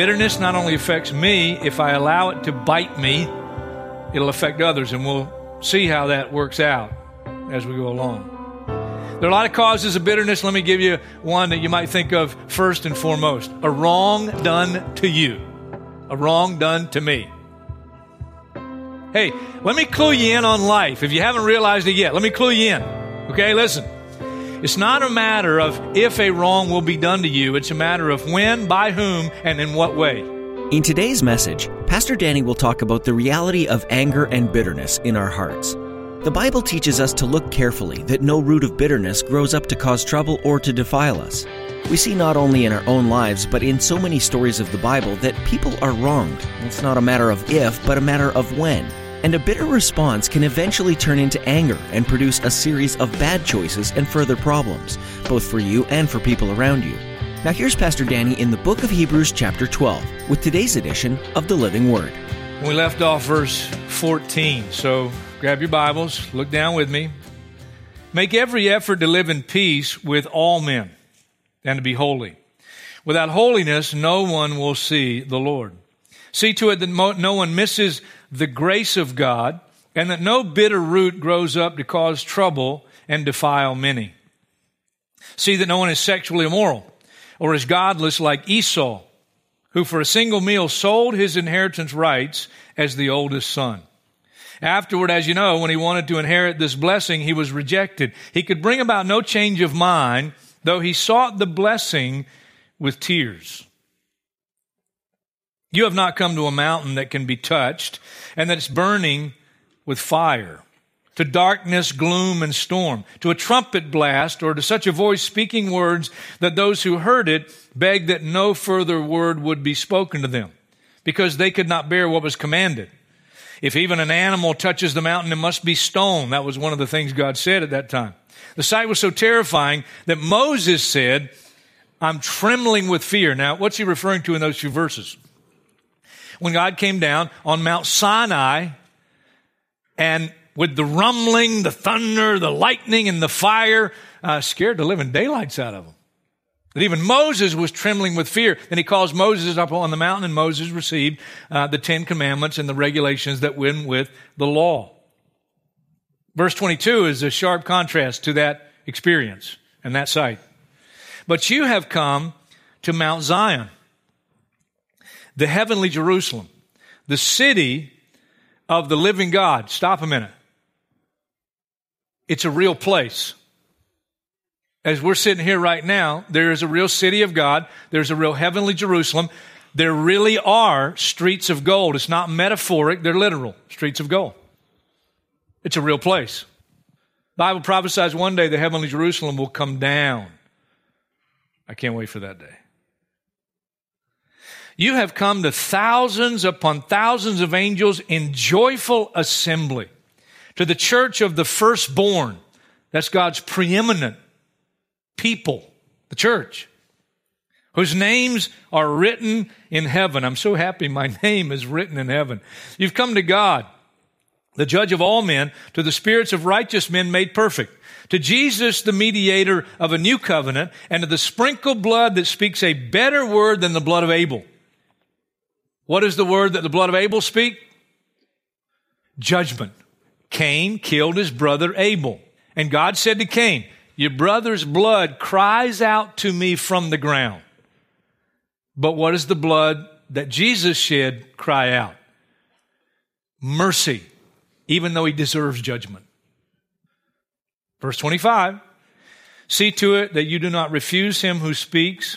Bitterness not only affects me, if I allow it to bite me, it'll affect others, and we'll see how that works out as we go along. There are a lot of causes of bitterness. Let me give you one that you might think of first and foremost a wrong done to you, a wrong done to me. Hey, let me clue you in on life. If you haven't realized it yet, let me clue you in. Okay, listen. It's not a matter of if a wrong will be done to you, it's a matter of when, by whom, and in what way. In today's message, Pastor Danny will talk about the reality of anger and bitterness in our hearts. The Bible teaches us to look carefully that no root of bitterness grows up to cause trouble or to defile us. We see not only in our own lives, but in so many stories of the Bible that people are wronged. It's not a matter of if, but a matter of when. And a bitter response can eventually turn into anger and produce a series of bad choices and further problems, both for you and for people around you. Now, here's Pastor Danny in the book of Hebrews, chapter 12, with today's edition of the Living Word. We left off verse 14, so grab your Bibles, look down with me. Make every effort to live in peace with all men and to be holy. Without holiness, no one will see the Lord. See to it that no one misses the grace of God and that no bitter root grows up to cause trouble and defile many. See that no one is sexually immoral or is godless like Esau, who for a single meal sold his inheritance rights as the oldest son. Afterward, as you know, when he wanted to inherit this blessing, he was rejected. He could bring about no change of mind, though he sought the blessing with tears. You have not come to a mountain that can be touched and that's burning with fire, to darkness, gloom, and storm, to a trumpet blast, or to such a voice speaking words that those who heard it begged that no further word would be spoken to them, because they could not bear what was commanded. If even an animal touches the mountain, it must be stoned. That was one of the things God said at that time. The sight was so terrifying that Moses said, I'm trembling with fear. Now, what's he referring to in those few verses? When God came down on Mount Sinai and with the rumbling, the thunder, the lightning, and the fire, uh, scared the living daylights out of them. That even Moses was trembling with fear. Then he calls Moses up on the mountain, and Moses received uh, the Ten Commandments and the regulations that went with the law. Verse 22 is a sharp contrast to that experience and that sight. But you have come to Mount Zion the heavenly Jerusalem, the city of the living God. Stop a minute. It's a real place. As we're sitting here right now, there is a real city of God. There's a real heavenly Jerusalem. There really are streets of gold. It's not metaphoric, they're literal streets of gold. It's a real place. Bible prophesies one day the heavenly Jerusalem will come down. I can't wait for that day. You have come to thousands upon thousands of angels in joyful assembly to the church of the firstborn. That's God's preeminent people, the church, whose names are written in heaven. I'm so happy my name is written in heaven. You've come to God, the judge of all men, to the spirits of righteous men made perfect to Jesus, the mediator of a new covenant, and to the sprinkled blood that speaks a better word than the blood of Abel. What is the word that the blood of Abel speak? Judgment. Cain killed his brother Abel. And God said to Cain, Your brother's blood cries out to me from the ground. But what does the blood that Jesus shed cry out? Mercy, even though he deserves judgment. Verse 25 See to it that you do not refuse him who speaks.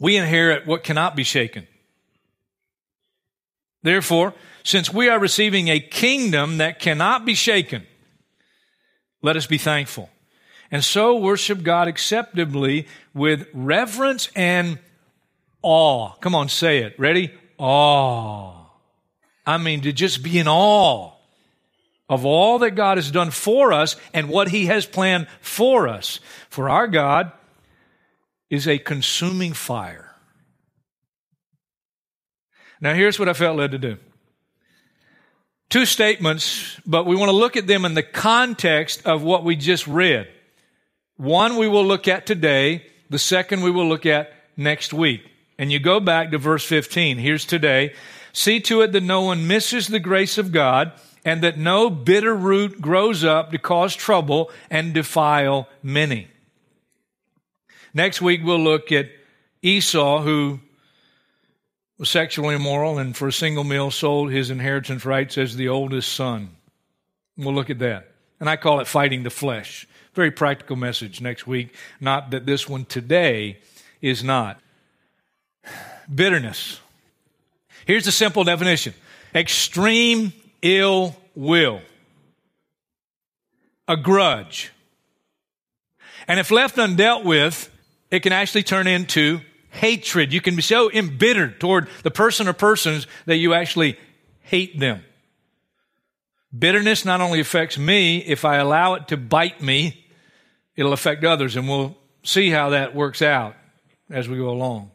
We inherit what cannot be shaken. Therefore, since we are receiving a kingdom that cannot be shaken, let us be thankful. And so worship God acceptably with reverence and awe. Come on, say it. Ready? Awe. I mean, to just be in awe of all that God has done for us and what He has planned for us. For our God is a consuming fire. Now, here's what I felt led to do. Two statements, but we want to look at them in the context of what we just read. One we will look at today, the second we will look at next week. And you go back to verse 15. Here's today. See to it that no one misses the grace of God and that no bitter root grows up to cause trouble and defile many. Next week we'll look at Esau who was sexually immoral and for a single meal sold his inheritance rights as the oldest son. We'll look at that. And I call it fighting the flesh. Very practical message next week. Not that this one today is not. Bitterness. Here's the simple definition extreme ill will, a grudge. And if left undealt with, it can actually turn into hatred. You can be so embittered toward the person or persons that you actually hate them. Bitterness not only affects me, if I allow it to bite me, it'll affect others, and we'll see how that works out as we go along.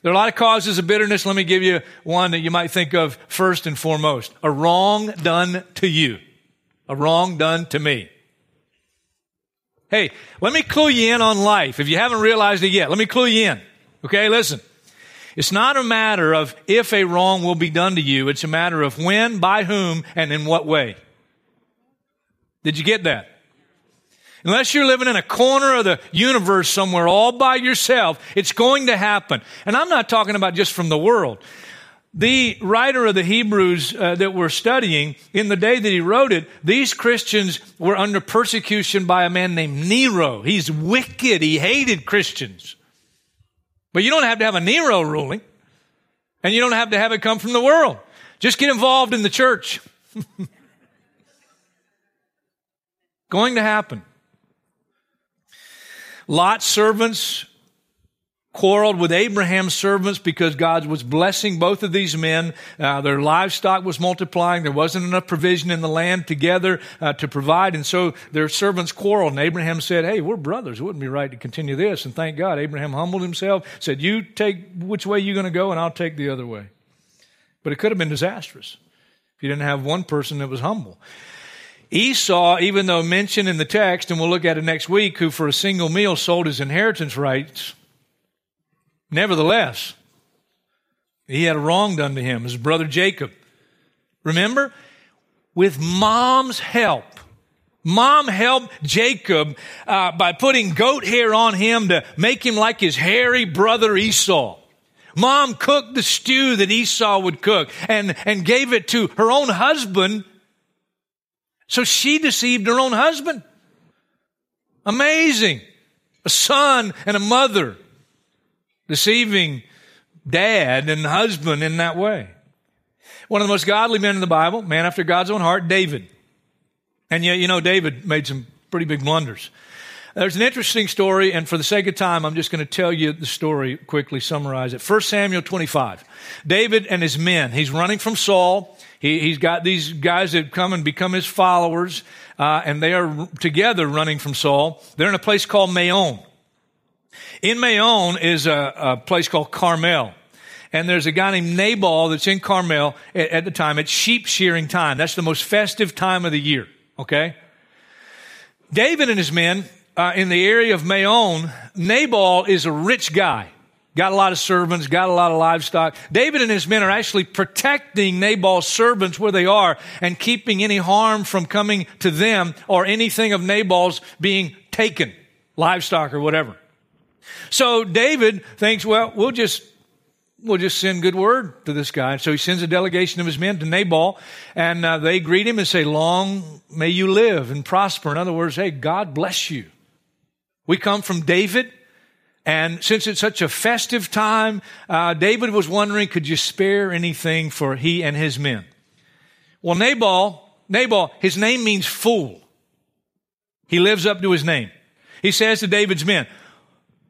There are a lot of causes of bitterness. Let me give you one that you might think of first and foremost. A wrong done to you. A wrong done to me. Hey, let me clue you in on life. If you haven't realized it yet, let me clue you in. Okay, listen. It's not a matter of if a wrong will be done to you. It's a matter of when, by whom, and in what way. Did you get that? Unless you're living in a corner of the universe somewhere all by yourself, it's going to happen. And I'm not talking about just from the world. The writer of the Hebrews uh, that we're studying, in the day that he wrote it, these Christians were under persecution by a man named Nero. He's wicked. He hated Christians. But you don't have to have a Nero ruling, and you don't have to have it come from the world. Just get involved in the church. Going to happen. Lot's servants quarreled with Abraham's servants because God was blessing both of these men. Uh, their livestock was multiplying. There wasn't enough provision in the land together uh, to provide. And so their servants quarreled. And Abraham said, Hey, we're brothers. It wouldn't be right to continue this. And thank God, Abraham humbled himself, said, You take which way you're going to go, and I'll take the other way. But it could have been disastrous if you didn't have one person that was humble. Esau, even though mentioned in the text, and we'll look at it next week, who for a single meal sold his inheritance rights, Nevertheless, he had a wrong done to him, his brother Jacob. Remember? With mom's help. Mom helped Jacob uh, by putting goat hair on him to make him like his hairy brother Esau. Mom cooked the stew that Esau would cook and, and gave it to her own husband. So she deceived her own husband. Amazing. A son and a mother deceiving dad and husband in that way. One of the most godly men in the Bible, man after God's own heart, David. And yet, you know, David made some pretty big blunders. There's an interesting story, and for the sake of time, I'm just going to tell you the story, quickly summarize it. 1 Samuel 25. David and his men, he's running from Saul. He, has got these guys that come and become his followers, uh, and they are together running from Saul. They're in a place called Maon. In Maon is a, a place called Carmel. And there's a guy named Nabal that's in Carmel at, at the time. It's sheep shearing time. That's the most festive time of the year. Okay? David and his men uh, in the area of Maon, Nabal is a rich guy. Got a lot of servants, got a lot of livestock. David and his men are actually protecting Nabal's servants where they are and keeping any harm from coming to them or anything of Nabal's being taken, livestock or whatever. So David thinks, well, we'll just we'll just send good word to this guy. So he sends a delegation of his men to Nabal, and uh, they greet him and say, Long may you live and prosper. In other words, hey, God bless you. We come from David. And since it's such a festive time, uh, David was wondering, could you spare anything for he and his men? Well, Nabal, Nabal, his name means fool. He lives up to his name. He says to David's men,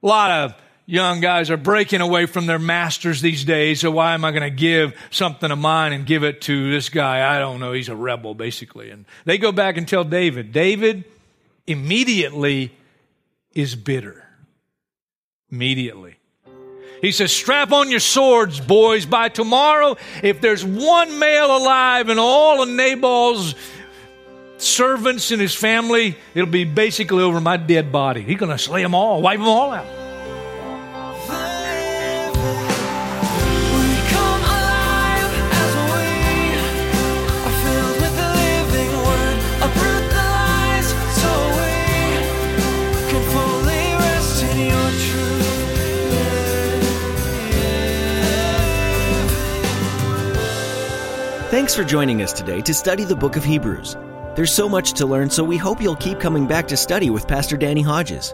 a lot of young guys are breaking away from their masters these days, so why am I going to give something of mine and give it to this guy? I don't know. He's a rebel, basically. And they go back and tell David. David immediately is bitter. Immediately. He says, strap on your swords, boys. By tomorrow, if there's one male alive in all of Nabal's servants and his family, it'll be basically over my dead body. He's going to slay them all, wipe them all out. We come alive as we are filled with the living word. Uproot the lies so we can fully rest in your truth. Thanks for joining us today to study the book of Hebrews. There's so much to learn, so we hope you'll keep coming back to study with Pastor Danny Hodges.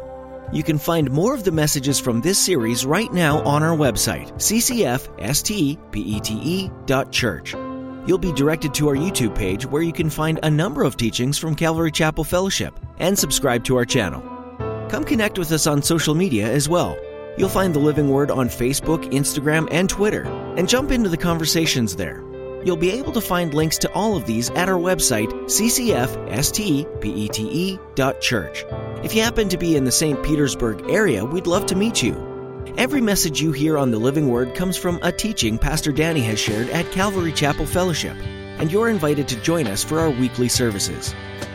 You can find more of the messages from this series right now on our website, ccfstpete.church. You'll be directed to our YouTube page where you can find a number of teachings from Calvary Chapel Fellowship and subscribe to our channel. Come connect with us on social media as well. You'll find the Living Word on Facebook, Instagram, and Twitter, and jump into the conversations there. You'll be able to find links to all of these at our website, ccfstpete.church. If you happen to be in the St. Petersburg area, we'd love to meet you. Every message you hear on the Living Word comes from a teaching Pastor Danny has shared at Calvary Chapel Fellowship, and you're invited to join us for our weekly services.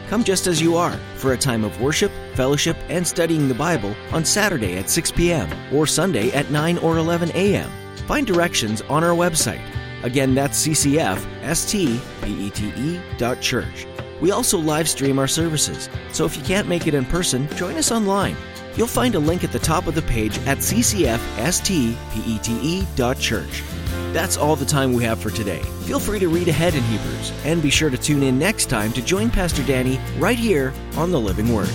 Come just as you are for a time of worship, fellowship, and studying the Bible on Saturday at 6 p.m. or Sunday at 9 or 11 a.m. Find directions on our website. Again, that's ccfstpete.church. We also live stream our services, so if you can't make it in person, join us online. You'll find a link at the top of the page at ccfstpete.church. That's all the time we have for today. Feel free to read ahead in Hebrews, and be sure to tune in next time to join Pastor Danny right here on the Living Word.